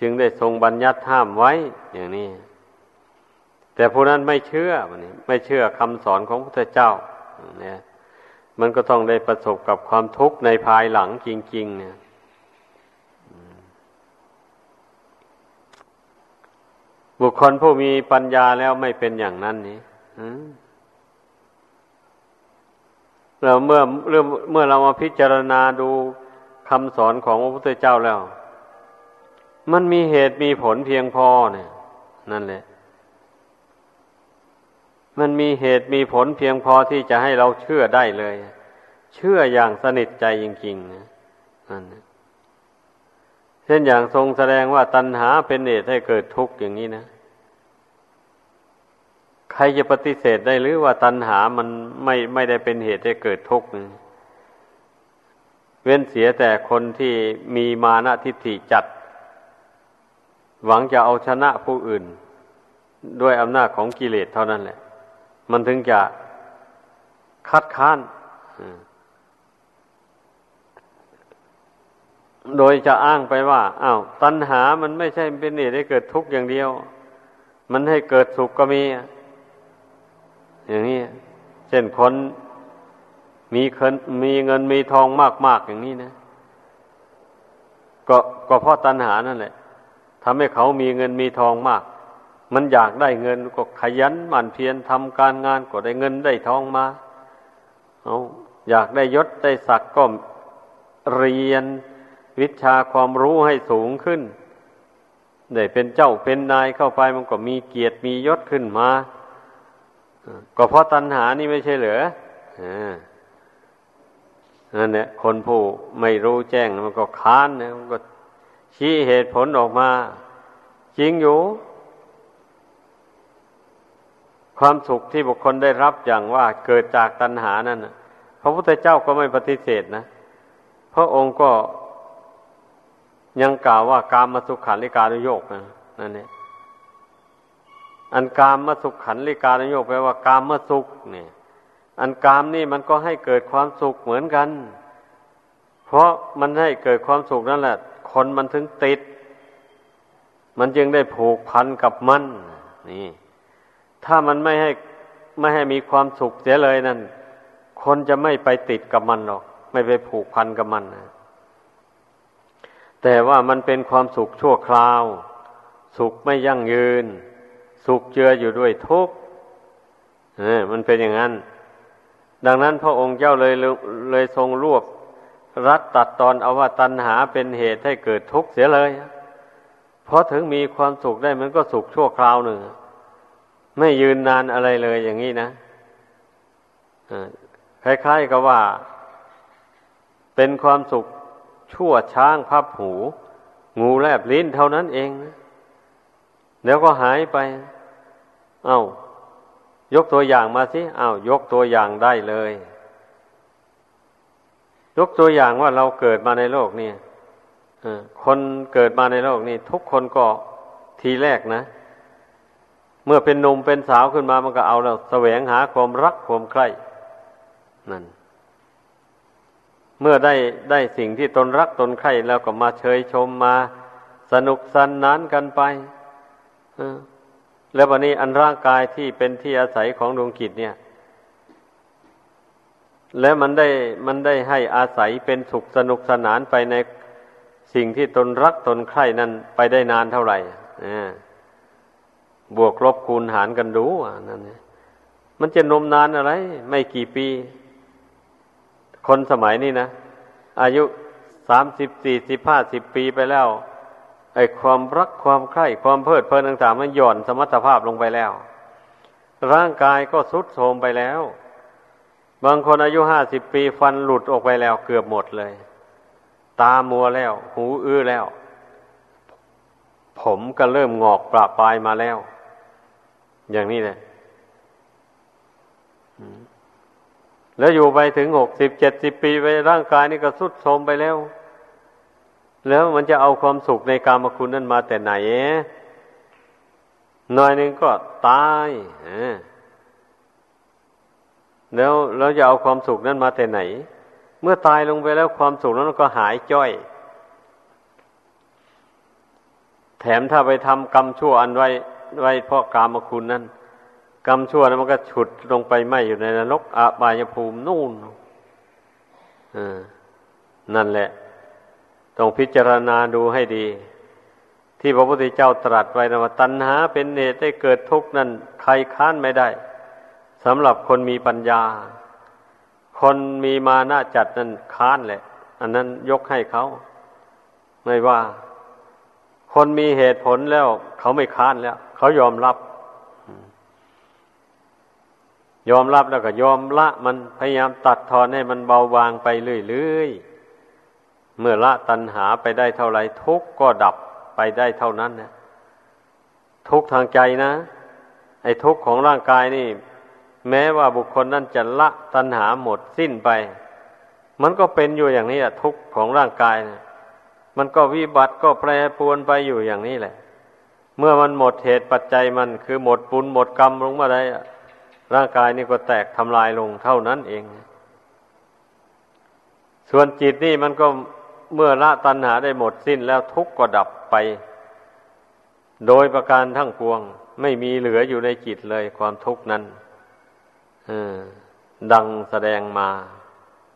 จึงได้ทรงบัญญัติห้ามไว้อย่างนี้ แต่ผู้นั้นไม่เชื่อมันนี้ไม่เชื่อคำสอนของพระพุทธเจ้าเนี่ยมันก็ต้องได้ประสบกับความทุกข์ในภายหลังจริง ๆ เนี่ยบุคคลผู้มีปัญญาแล้วไม่เป็นอย่างนั้นนี่เราเมื่อเมื่อเมื่อเรามาพิจารณาดู คำสอนของพระพุทธเจ้าแล้ว มันมีเหตุมีผลเพียงพอเนี่ย นั่นแหละ มันมีเหตุมีผลเพียงพอที่จะให้เราเชื่อได้เลย เชื่ออย่างสนิทใจจริงๆนะนั่นเช่นอย่างทรงแสดงว่าตัณหาเป็นเหตุให้เกิดทุกข์อย่างนี้นะใครจะปฏิเสธได้หรือว่าตัณหามันไม่ไม่ได้เป็นเหตุให้เกิดทุกข์ เว้นเสียแต่คนที่มีมานะทิฏฐิจัด หวังจะเอาชนะผู้อื่น ด้วยอำนาจของกิเลสเท่านั้นแหละ มันถึงจะคัดค้านโดยจะอ้างไปว่าอา้าวตัณหามันไม่ใช่เป็นเหตุให้เกิดทุกข์อย่างเดียว มันให้เกิดสุขก็มี อย่างนี้ เช่นคน มีเงินมีเงินมีทองมาก ๆ อย่างนี้นะ ก็ก็เพราะตัณหานั่นแหละทำให้เขามีเงินมีทองมาก มันอยากได้เงินก็ขยันหมั่นเพียรทำการงานก็ได้เงินได้ทองมาเอาอยากได้ยศได้ศักดิ์ก็เรียนวิชาความรู้ให้สูงขึ้นได้เป็นเจ้าเป็นนายเข้าไปมันก็มีเกียรติมียศขึ้นมา ก็เพราะตัณหานี่ไม่ใช่เหรออ นั่นแหละคนผู้ไม่รู้แจ้งมันก็ค้านนะมันก็ชี้เหตุผลออกมา จริงอยู่ ความสุขที่บุคคลได้รับอย่างว่าเกิดจากตัณหานั่นพระพุทธเจ้าก็ไม่ปฏิเสธนะพระองค์ก็ยังกล่าวว่ากามมาสุขขันลิการโยกนะนั่นเนี่ยอันกามมาสุขขันลิการโยกแปลว่ากามมาสุขเนี่ย อันกามนี่มันก็ให้เกิดความสุขเหมือนกัน เพราะมันให้เกิดความสุขนั่นแหละ คนมันถึงติด มันจึงได้ผูกพันกับมันนี่ ถ้ามันไม่ให้ไม่ให้มีความสุขเสียเลยนั่น คนจะไม่ไปติดกับมันหรอก ไม่ไปผูกพันกับมันนะแต่ว่ามันเป็นความสุขชั่วคราว สุขไม่ยั่งยืน สุขเจืออยู่ด้วยทุกข์เออมันเป็นอย่างนั้น ดังนั้นพระองค์เจ้าเลยเลยทรงรวบ รัดตัดตอนเอาว่าตัณหาเป็นเหตุให้เกิดทุกข์เสียเลย เพราะถึงมีความสุขได้มันก็สุขชั่วคราวหนึ่ง ไม่ยืนนานอะไรเลยอย่างนี้นะคล้ายๆกับว่า เป็นความสุขชั่วช้างพับหู งูแลบลิ้นเท่านั้นเองนะแล้วก็หายไป เอา้า ยกตัวอย่างมาสิอา้าวยกตัวอย่างได้เลย ยกตัวอย่างว่าเราเกิดมาในโลกนี่คนเกิดมาในโลกนี้ทุกคนก็ทีแรกนะ เมื่อเป็นหนุ่มเป็นสาวขึ้นมามันก็เอาแล้วแสวงหาความรักความใคร่นั่น เมื่อได้ได้สิ่งที่ตนรักตนใคร่แล้วก็มาเชยชมมาสนุกสนนานกันไป แล้ววันนี้อันร่างกายที่เป็นที่อาศัยของดวงกิจเนี่ย แล้วมันได้มันได้ให้อาศัยเป็นสุขสนุกสนานไปในสิ่งที่ตนรักตนใคร่นั้นไปได้นานเท่าไหร่บวกลบคูณหารกันดูนั่นมันจะนมนานอะไร ไม่กี่ปี คนสมัยนี้นะ อายุสามสิบสี่สิบห้าสิบปีไปแล้ว ไอ้ความรักความใคร่ความเพลิดเพลินต่างๆมันหย่อนสมรรถภาพลงไปแล้ว ร่างกายก็สุดโทรมไปแล้ว บางคนอายุห้าสิบปีฟันหลุดออกไปแล้วเกือบหมดเลย ตามัวแล้ว หูอื้อแล้ว ผมก็เริ่มงอกปราปลายมาแล้ว อย่างนี้เลยแล้วอยู่ไปถึงหกสิบเจ็ดสิบปีไปร่างกายนี่ก็สุดโทรมไปแล้ว แล้วมันจะเอาความสุขในกามคุณนั้นมาแต่ไหนหน่อยหนึ่งก็ตายแล้วเราจะเอาความสุขนั้นมาแต่ไหน เมื่อตายลงไปแล้วความสุขนั้นก็หายจ้อย แถมถ้าไปทำกรรมชั่วอันไว้ไว้เพราะกามคุณนั้นกรรมชั่วนั้นมันก็ฉุดลงไปไหมอยู่ในนรกอาบายภูมินู่นนั่นแหละ ต้องพิจารณาดูให้ดี ที่พระพุทธเจ้าตรัสไว้นะว่าตัณหาเป็นเหตุให้เกิดทุกข์นั้นใครค้านไม่ได้สำหรับคนมีปัญญา คนมีมานาจัดนั้นค้านแหละ อันนั้นยกให้เขา ไม่ว่า คนมีเหตุผลแล้ว เขาไม่ค้านแล้ว เขายอมรับ ยอมรับแล้วก็ยอมละ มันพยายามตัดทอนให้มันเบาบางไปเรื่อยๆ เมื่อละตัณหาไปได้เท่าไรทุกก็ดับไปได้เท่านั้นนะทุกทางใจนะ ไอ้ทุกของร่างกายนี่ แม้ว่าบุคคลนั้นจะละตัณหาหมดสิ้นไป มันก็เป็นอยู่อย่างนี้แหละทุกของร่างกายนะมันก็วิบัติก็แปรปรวนไปอยู่อย่างนี้แหละ เมื่อมันหมดเหตุปัจจัยมันคือหมดปุญหมดกรรมลงมาได้ร่างกายนี่ก็แตกทำลายลงเท่านั้นเอง ส่วนจิตนี่มันก็ เมื่อละตัณหาได้หมดสิ้นแล้วทุกข์ก็ดับไป โดยประการทั้งปวง ไม่มีเหลืออยู่ในจิตเลยความทุกข์นั้นดังแสดงมา